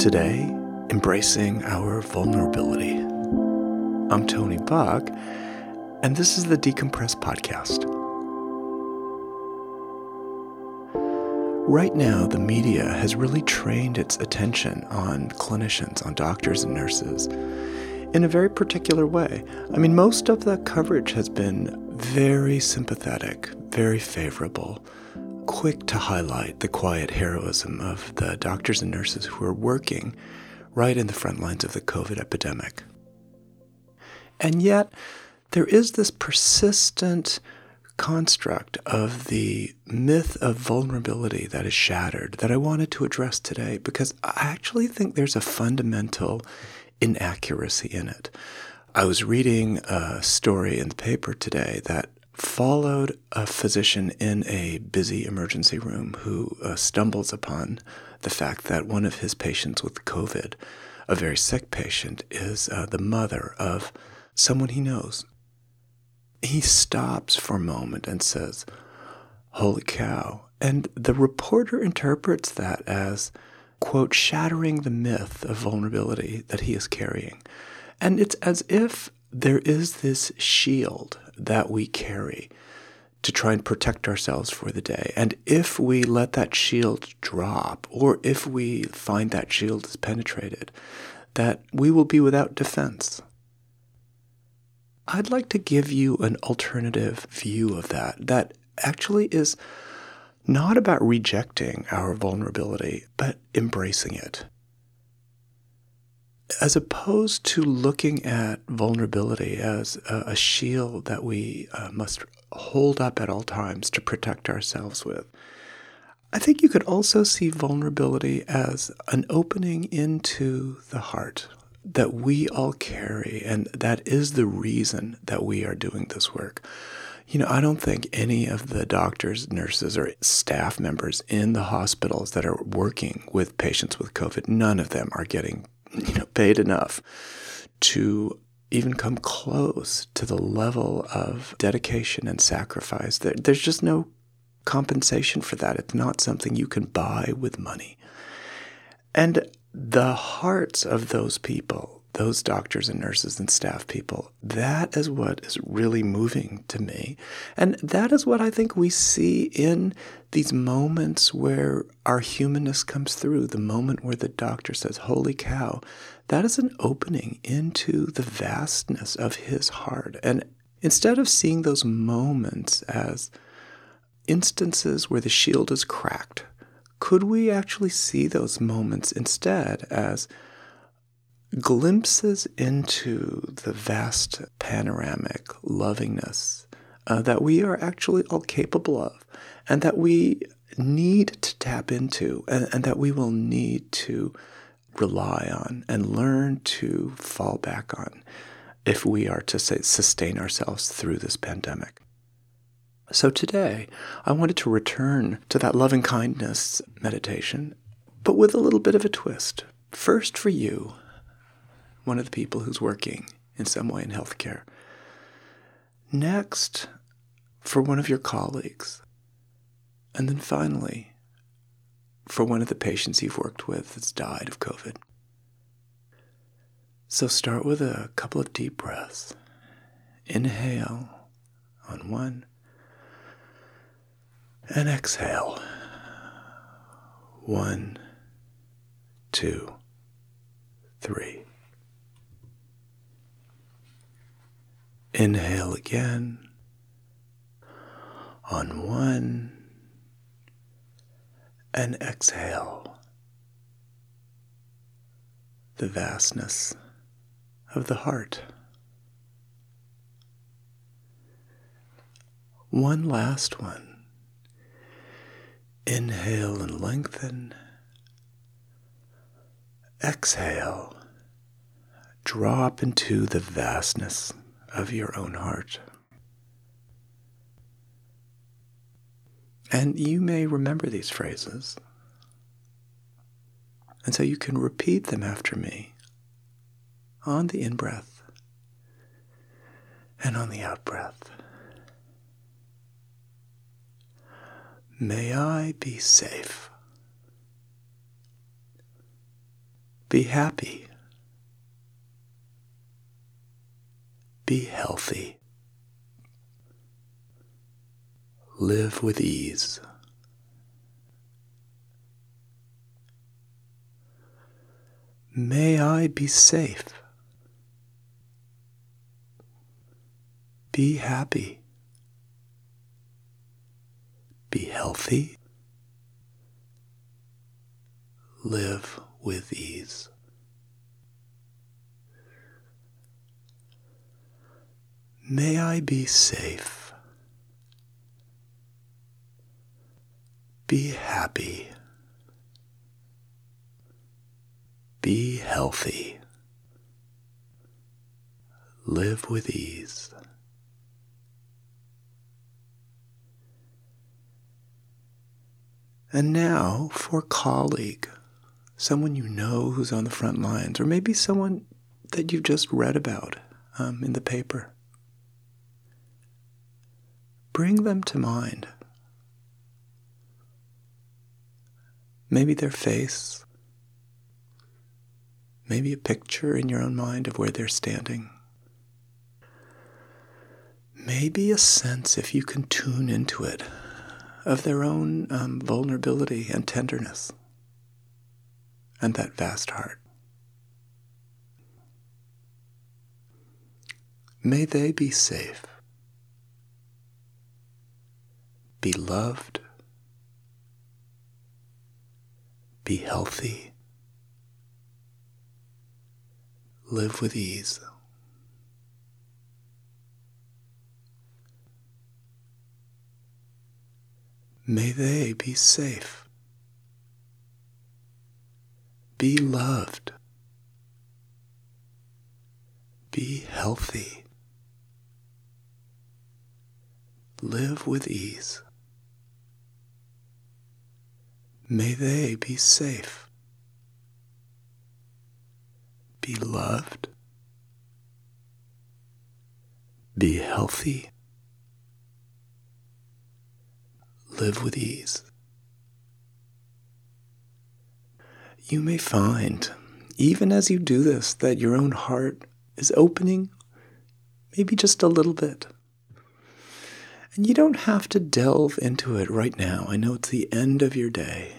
Today, embracing our vulnerability. I'm Tony Back, and this is the Decompress Podcast. Right now, the media has really trained its attention on clinicians, on doctors and nurses, in a very particular way. I mean, most of the coverage has been very sympathetic, very favorable, quick to highlight the quiet heroism of the doctors and nurses who are working right in the front lines of the COVID epidemic. And yet, there is this persistent construct of the myth of vulnerability that is shattered that I wanted to address today because I actually think there's a fundamental inaccuracy in it. I was reading a story in the paper today that followed a physician in a busy emergency room who uh, stumbles upon the fact that one of his patients with COVID, a very sick patient, is uh, the mother of someone he knows he stops for a moment and says, Holy cow. And the reporter interprets that as, quote, shattering the myth of vulnerability that he is carrying. And it's as if there is this shield that we carry to try and protect ourselves for the day. And if we let that shield drop, or if we find that shield is penetrated, that we will be without defense. I'd like to give you an alternative view of that, that actually is not about rejecting our vulnerability, but embracing it. As opposed to looking at vulnerability as a, a shield that we uh, must hold up at all times to protect ourselves with, I think you could also see vulnerability as an opening into the heart, that we all carry, and that is the reason that we are doing this work. You know, I don't think any of the doctors, nurses, or staff members in the hospitals that are working with patients with COVID, none of them are getting, you know, paid enough to even come close to the level of dedication and sacrifice. There's just no compensation for that. It's not something you can buy with money. And the hearts of those people, those doctors and nurses and staff people, that is what is really moving to me. And that is what I think we see in these moments where our humanness comes through, the moment where the doctor says, Holy cow, that is an opening into the vastness of his heart. And instead of seeing those moments as instances where the shield is cracked, could we actually see those moments instead as glimpses into the vast panoramic lovingness uh, that we are actually all capable of and that we need to tap into and, and that we will need to rely on and learn to fall back on if we are to say, sustain ourselves through this pandemic. So today, I wanted to return to that loving kindness meditation, but with a little bit of a twist. First, for you, one of the people who's working in some way in healthcare. Next, for one of your colleagues. And then finally, for one of the patients you've worked with that's died of COVID. So start with a couple of deep breaths. Inhale on one and exhale. One, two, three. Inhale again on one and exhale the vastness of the heart. One last one. Inhale and lengthen. Exhale. Drop into the vastness of your own heart. And you may remember these phrases. And so you can repeat them after me on the in breath and on the out breath. May I be safe. Be happy. Be healthy. Live with ease. May I be safe. Be happy. Be healthy. Live with ease. May I be safe. Be happy. Be healthy. Live with ease. And now for colleague, someone you know who's on the front lines, or maybe someone that you've just read about um, in the paper. Bring them to mind. Maybe their face, maybe a picture in your own mind of where they're standing. Maybe a sense, if you can tune into it, of their own um, vulnerability and tenderness and that vast heart. May they be safe, be loved, be healthy, live with ease. May they be safe, be loved, be healthy, live with ease. May they be safe, be loved, be healthy live with ease. You may find, even as you do this, that your own heart is opening maybe just a little bit. And you don't have to delve into it right now. I know it's the end of your day,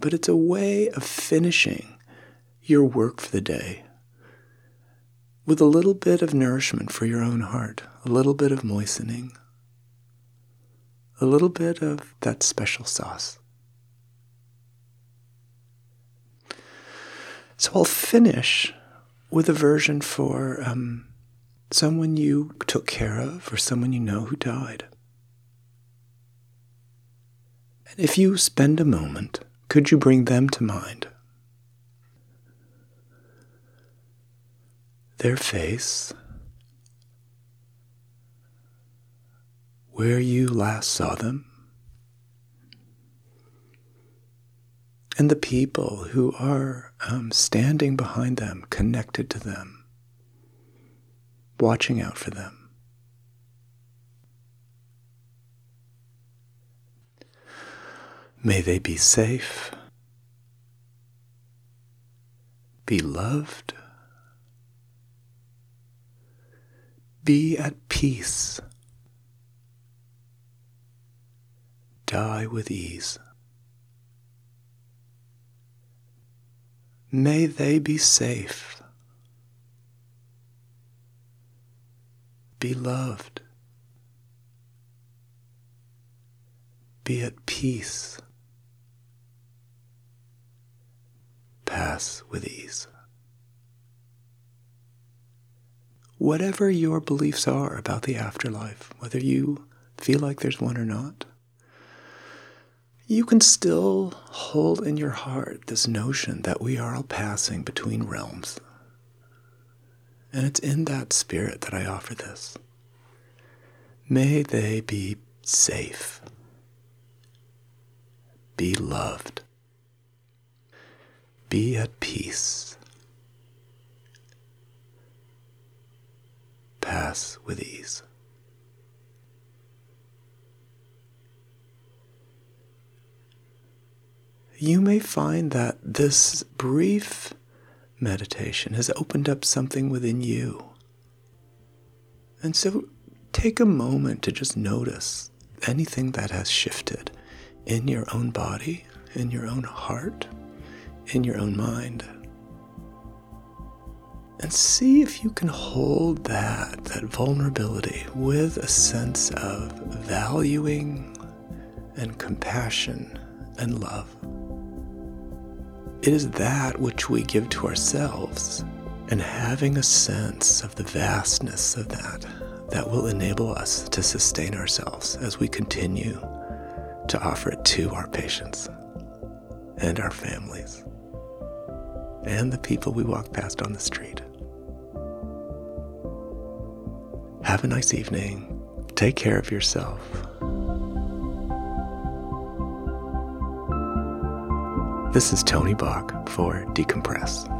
but it's a way of finishing your work for the day with a little bit of nourishment for your own heart, a little bit of moistening, a little bit of that special sauce. So I'll finish with a version for um, someone you took care of or someone you know who died. And if you spend a moment, could you bring them to mind? Their face, where you last saw them, and the people who are um, standing behind them, connected to them, watching out for them. May they be safe, be loved, be at peace. die with ease. May they be safe, be loved, be at peace, pass with ease. Whatever your beliefs are about the afterlife, whether you feel like there's one or not, you can still hold in your heart this notion that we are all passing between realms. And it's in that spirit that I offer this. May they be safe, be loved, be at peace, pass with ease. you may find that this brief meditation has opened up something within you. And so take a moment to just notice anything that has shifted in your own body, in your own heart, in your own mind. And see if you can hold that, that vulnerability with a sense of valuing and compassion and love. It is that which we give to ourselves, and having a sense of the vastness of that that will enable us to sustain ourselves as we continue to offer it to our patients and our families and the people we walk past on the street. Have a nice evening. Take care of yourself. This is Tony Back for Decompress.